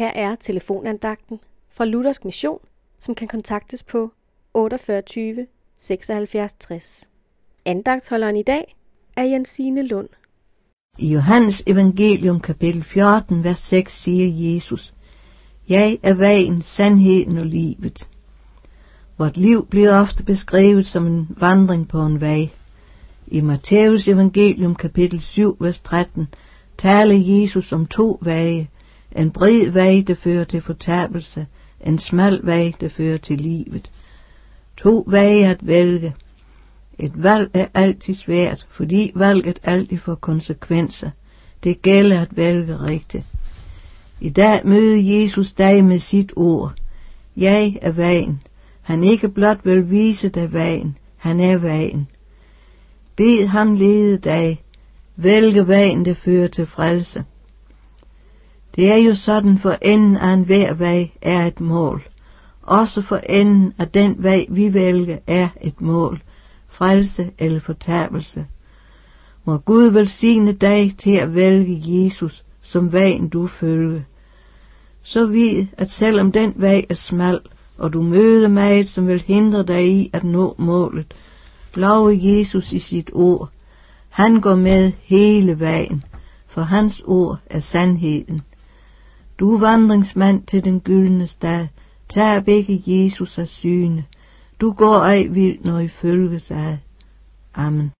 Her er telefonandagten fra Luthersk Mission, som kan kontaktes på 48 76 60. Andagtholderen i dag er Jensine Lund. I Johannes evangelium kapitel 14, vers 6 siger Jesus, Jeg er vejen, sandheden og livet. Vort liv bliver ofte beskrevet som en vandring på en vej. I Matthæus evangelium kapitel 7, vers 13 taler Jesus om to veje, en bred vej, der fører til fortabelse, en smal vej, der fører til livet. To veje at vælge. Et valg er altid svært, fordi valget altid får konsekvenser. Det gælder at vælge rigtigt. I dag møder Jesus dig med sit ord. Jeg er vejen. Han ikke blot vil vise dig vejen, han er vejen. Bed ham lede dig, vælge vejen, der fører til frelse. Det er jo sådan, for enden af en hver vej er et mål. Også for enden af den vej, vi vælger, er et mål. Frelse eller fortabelse. Må Gud velsigne dig til at vælge Jesus som vejen du følger. Så vid, at selvom den vej er smal, og du møder mig, som vil hindre dig i at nå målet, love Jesus i sit ord. Han går med hele vejen, for hans ord er sandheden. Du vandringsmand til den gyldne stad, tag begge Jesus af syne. Du går ej vildt, når I følges af. Amen.